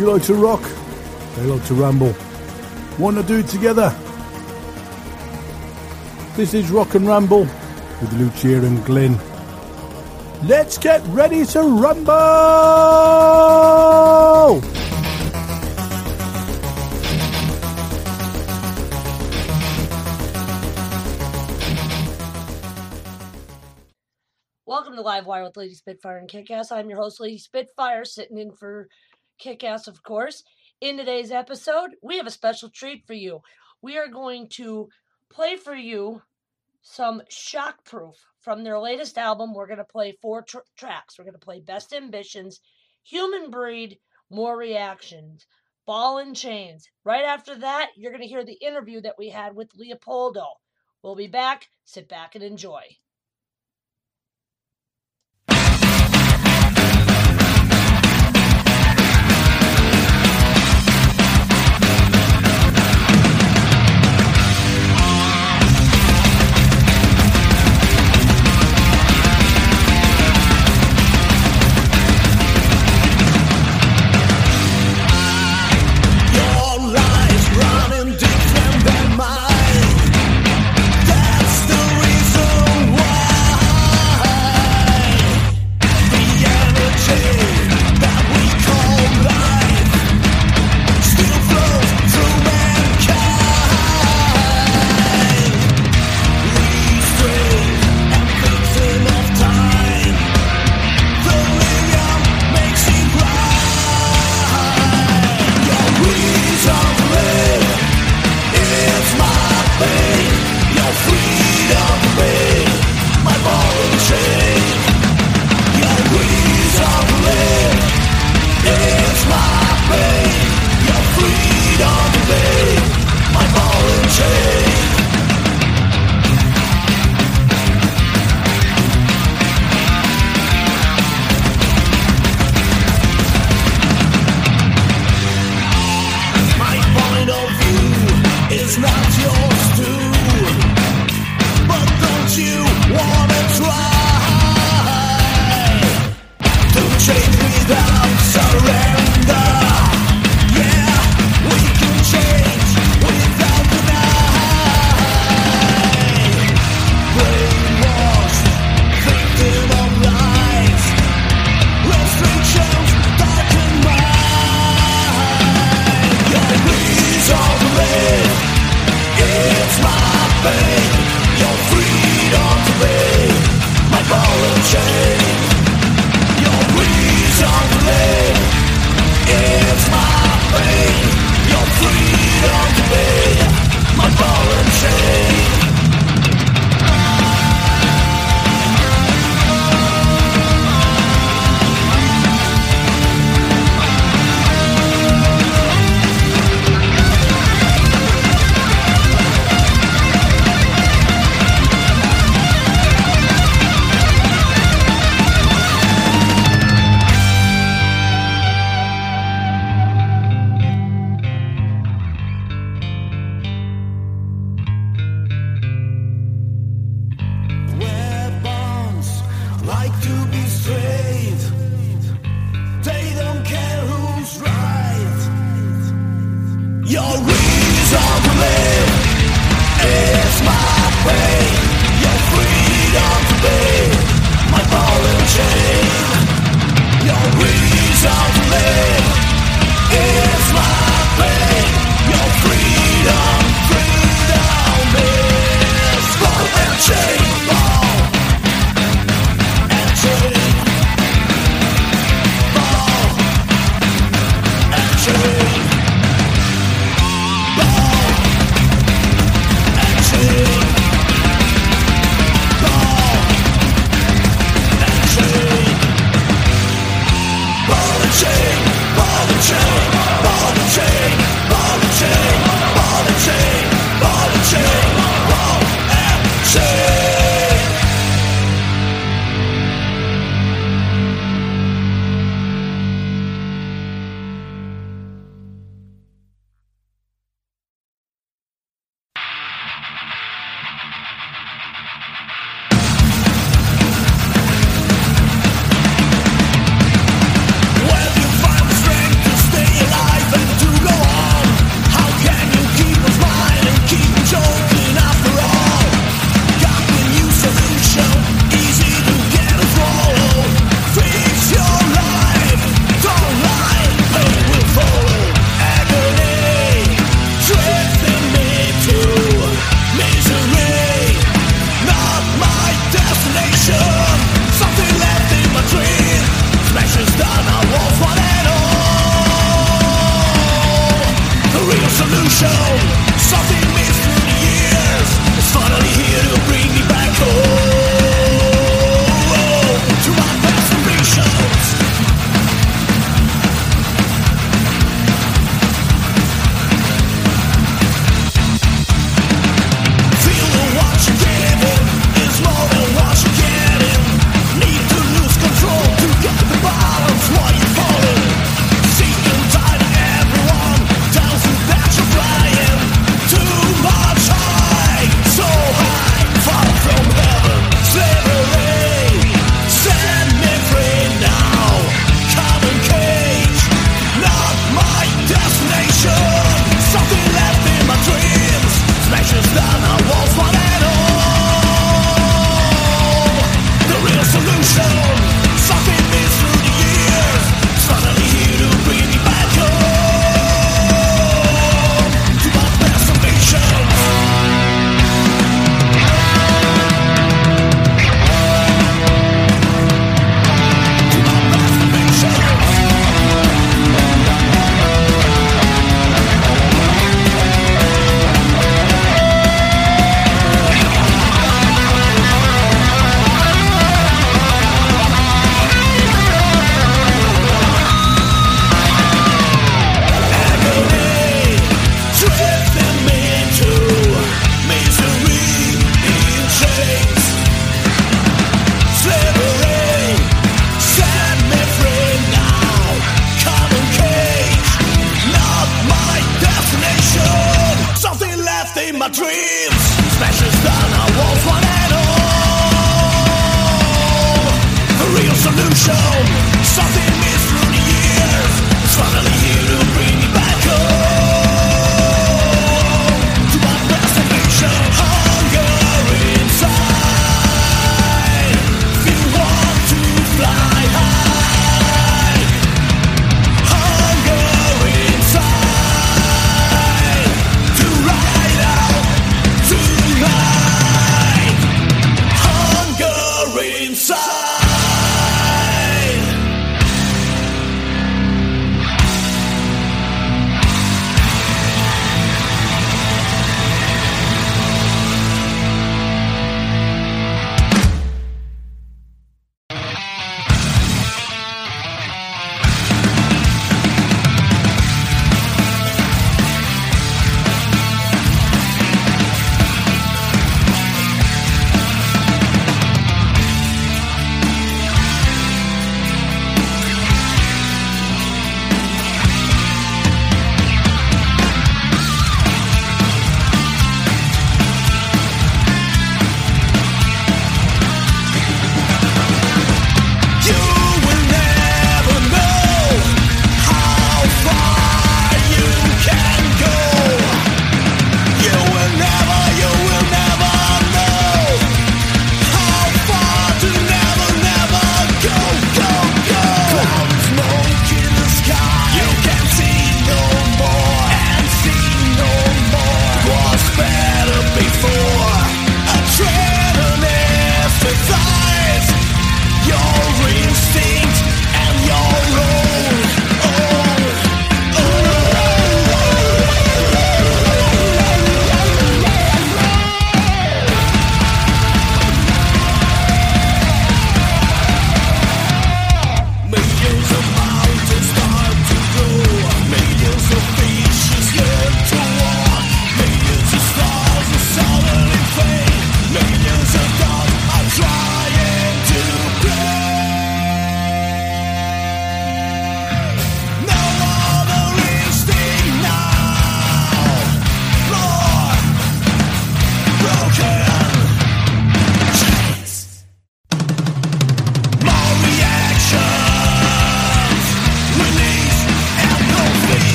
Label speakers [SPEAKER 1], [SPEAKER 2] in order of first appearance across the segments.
[SPEAKER 1] You like to rock, they like to ramble. Want to do it together? This is Rock and Ramble with Lucia and Glenn. Let's get ready to rumble!
[SPEAKER 2] Welcome to Live Wire with Lady Spitfire and Kickass. I'm your host, Lady Spitfire, sitting in for Kickass, of course. In today's episode, we have a special treat for you. We are going to play for you some Shockproof from their latest album. We're going to play four tr- tracks. We're going to play Best Ambitions, Human Breed, More Reactions, Ball and Chains. Right after that, you're going to hear the interview that we had with Leopoldo. We'll be back. Sit back and enjoy.
[SPEAKER 3] Your reason to live is my pain. Your freedom to
[SPEAKER 2] my chain.
[SPEAKER 4] Your to is my pain. Your freedom, freedom is chain.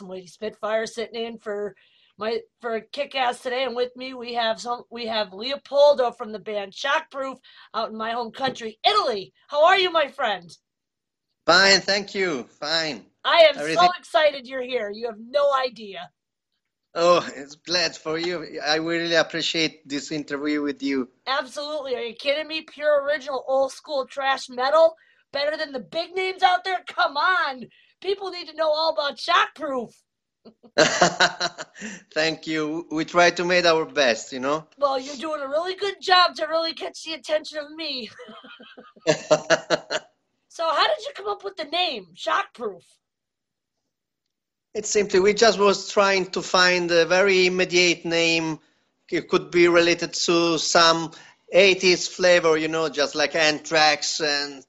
[SPEAKER 2] Kick-Ass. Lady Spitfire sitting in for my for Kick-Ass today, and with me we have some we have Leopoldo from the band Shockproof out in my home country, Italy. How are you, my friend?
[SPEAKER 5] Fine, thank you. Fine.
[SPEAKER 2] I am
[SPEAKER 5] Everything-
[SPEAKER 2] so excited you're here. You have no idea.
[SPEAKER 5] Oh, it's glad for you. I really appreciate this interview with you.
[SPEAKER 2] Absolutely. Are you kidding me? Pure original old school thrash metal? Better than the big names out there? Come on. People need to know all about Shockproof.
[SPEAKER 5] thank you. We try to make our best, you know.
[SPEAKER 2] Well, you're doing a really good job to really catch the attention of me. So, how did you come up with the name Shockproof?
[SPEAKER 5] it's simply we just was trying to find a very immediate name. It could be related to some 80s flavor, you know, just like Anthrax and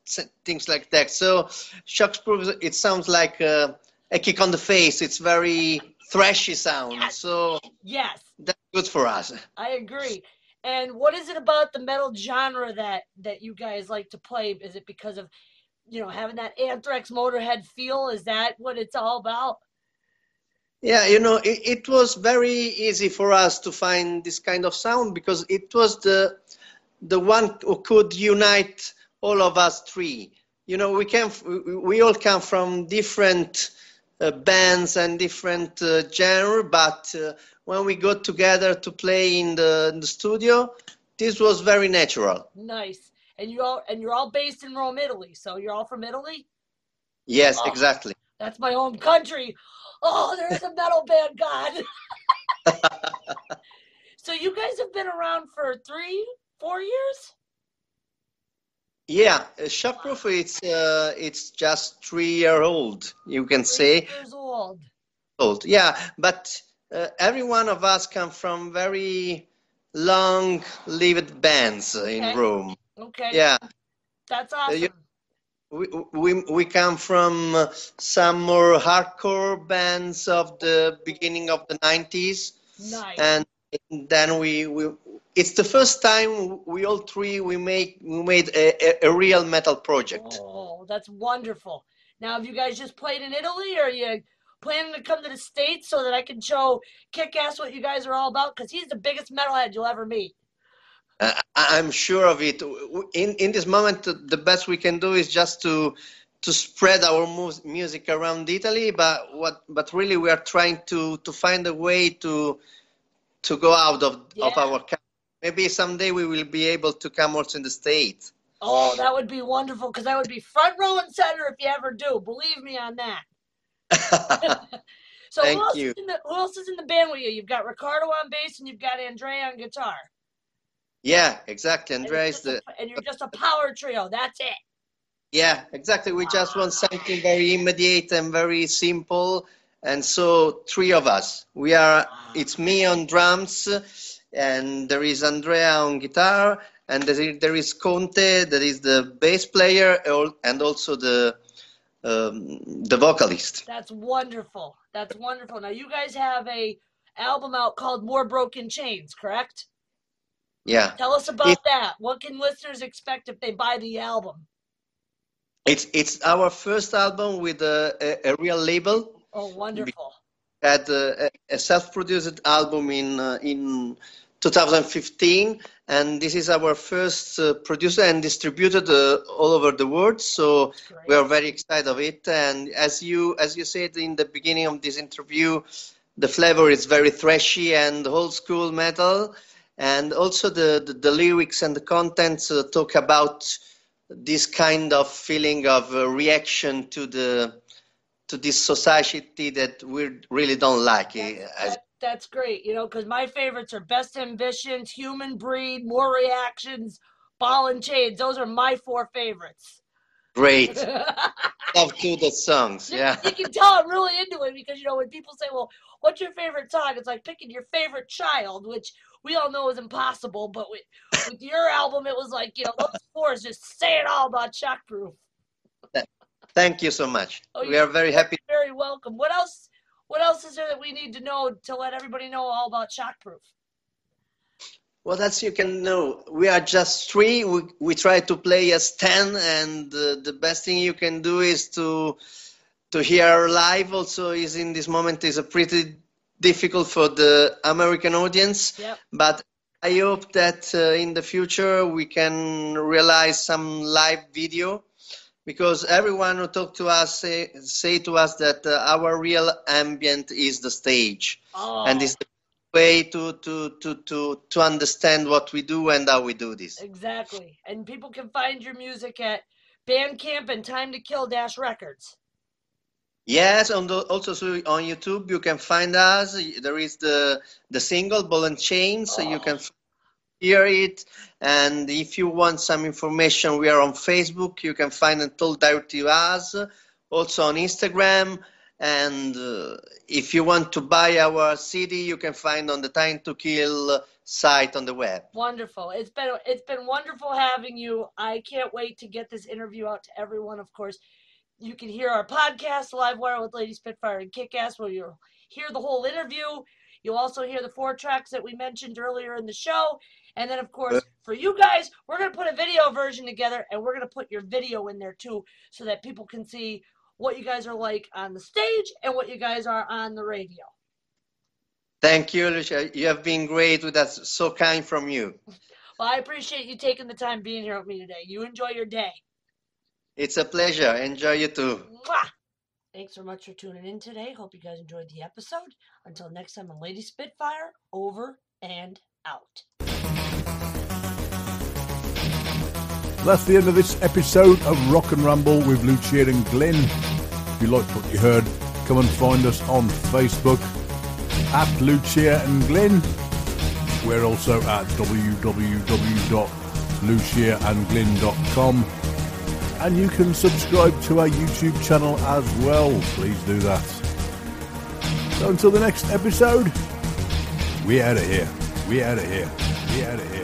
[SPEAKER 5] things like that. So, Shockproof, it sounds like a, a kick on the face. It's very thrashy sound.
[SPEAKER 2] Yes.
[SPEAKER 5] So
[SPEAKER 2] Yes,
[SPEAKER 5] that's good for us.
[SPEAKER 2] I agree. And what is it about the metal genre that that you guys like to play? Is it because of you know having that Anthrax Motorhead feel? Is that what it's all about?
[SPEAKER 5] Yeah, you know, it, it was very easy for us to find this kind of sound because it was the the one who could unite all of us three. You know, we we we all come from different uh, bands and different uh, genre, but uh, when we got together to play in the, in the studio, this was very natural.
[SPEAKER 2] Nice. And you all and you're all based in Rome, Italy. So you're all from Italy?
[SPEAKER 5] Yes,
[SPEAKER 2] Oh.
[SPEAKER 5] exactly.
[SPEAKER 2] That's my home country. Oh, there's a metal band god. so you guys have been around for three, four years?
[SPEAKER 5] Yeah, uh, Shockproof, it's uh, it's just three year old, you can say.
[SPEAKER 2] Three years old.
[SPEAKER 5] old. Yeah, but uh, every one of us come from very long-lived bands in Rome.
[SPEAKER 2] Okay.
[SPEAKER 5] Yeah,
[SPEAKER 2] That's awesome.
[SPEAKER 5] you- we, we we come from uh, some more hardcore bands of the beginning of the 90s,
[SPEAKER 2] nice.
[SPEAKER 5] and then we, we it's the first time we all three we make we made a, a, a real metal project.
[SPEAKER 2] Oh, that's wonderful. Now, have you guys just played in Italy, or are you planning to come to the States so that I can show Kick Ass what you guys are all about? Because he's the biggest metalhead you'll ever meet.
[SPEAKER 5] Uh, I- I'm sure of it. In in this moment, the best we can do is just to to spread our mu- music around Italy. But what? But really, we are trying to to find a way to to go out of of
[SPEAKER 2] Yeah.
[SPEAKER 5] our. Maybe someday we will be able to come also in the states.
[SPEAKER 2] Oh, that would be wonderful because I would be front row and center if you ever do. Believe me on that. So
[SPEAKER 5] Thank
[SPEAKER 2] who else,
[SPEAKER 5] you.
[SPEAKER 2] Is in the, who else is in the band with you? You've got Ricardo on bass and you've got Andrea on guitar.
[SPEAKER 5] yeah, exactly.
[SPEAKER 2] And,
[SPEAKER 5] Andrea
[SPEAKER 2] it's
[SPEAKER 5] is the.
[SPEAKER 2] a- and you're just a power trio. That's it.
[SPEAKER 5] Yeah, exactly. We just want something very immediate and very simple. And so three of us. We are. Ah. It's me on drums, and there is Andrea on guitar, and there is, there is Conte, that is the bass player, and also the um, the vocalist.
[SPEAKER 2] That's wonderful. That's wonderful. Now you guys have a album out called More Broken Chains, correct?
[SPEAKER 5] Yeah,
[SPEAKER 2] Tell us about
[SPEAKER 5] It-
[SPEAKER 2] that. What can listeners expect if they buy the album?
[SPEAKER 5] it's it's our first album with a, a, a real label.
[SPEAKER 2] Oh, wonderful.
[SPEAKER 5] had a, a self-produced album in uh, in 2015, and this is our first uh, producer and distributed uh, all over the world. So we are very excited of it. And as you as you said in the beginning of this interview, the flavor is very thrashy and old school metal, and also the the, the lyrics and the contents uh, talk about this kind of feeling of uh, reaction to the to this society that we really don't like. eh,
[SPEAKER 2] That's,
[SPEAKER 5] as-
[SPEAKER 2] that- that's great, you know, because my favorites are Best Ambitions, Human Breed, More Reactions, Ball and Chains. Those are my four favorites.
[SPEAKER 5] Great.
[SPEAKER 2] you,
[SPEAKER 5] Love to the songs. Yeah.
[SPEAKER 2] you can tell I'm really into it because, you know, when people say, well, what's your favorite song? It's like picking your favorite child, which we all know is impossible. But with, with your album, it was like, you know, those four is just saying all about Shockproof.
[SPEAKER 5] Thank you so much.
[SPEAKER 2] Oh,
[SPEAKER 5] we are very happy.
[SPEAKER 2] Very welcome. What else? What else is there that we need to know to let everybody know all about Shockproof?
[SPEAKER 5] Well, else you can know? We are just three. We, we try to play as ten, and uh, the best thing you can do is to to hear live also is in this moment is a pretty difficult for the American audience.
[SPEAKER 2] Yep.
[SPEAKER 5] But I hope that uh, in the future we can realize some live video because everyone who talk to us say, say to us that uh, our real ambient is the stage
[SPEAKER 2] Oh,
[SPEAKER 5] and it's the way to, to, to, to, to understand what we do and how we do this.
[SPEAKER 2] exactly. And people can find your music at Bandcamp and Time to Kill Dash Records.
[SPEAKER 5] Yes, on the, also so on YouTube you can find us. There is the the single Ball and Chain, so you can f- hear it. And if you want some information, we are on Facebook. You can find direct to us. Also on Instagram. And uh, if you want to buy our CD, you can find on the Time to Kill site on the web.
[SPEAKER 2] Wonderful. It's been it's been wonderful having you. I can't wait to get this interview out to everyone. Of course, you can hear our podcast, Live Wire with Lady Spitfire and Kickass, where you'll hear the whole interview. You'll also hear the four tracks that we mentioned earlier in the show. And then, of course, for you guys, we're going to put a video version together and we're going to put your video in there too so that people can see what you guys are like on the stage and what you guys are on the radio.
[SPEAKER 5] Thank you, Lucia. You have been great with us. So kind from you.
[SPEAKER 2] Well, I appreciate you taking the time being here with me today. You enjoy your day.
[SPEAKER 5] It's a pleasure. Enjoy you too.
[SPEAKER 2] Mwah! Thanks so much for tuning in today. Hope you guys enjoyed the episode. Until next time, I'm Lady Spitfire, over and out.
[SPEAKER 1] That's the end of this episode of Rock and Rumble with Lucia and Glenn. If you liked what you heard, come and find us on Facebook at Lucia and Glenn. We're also at www.luciaandglenn.com and you can subscribe to our YouTube channel as well. Please do that. So until the next episode, we out of here. We out of here. We out of here.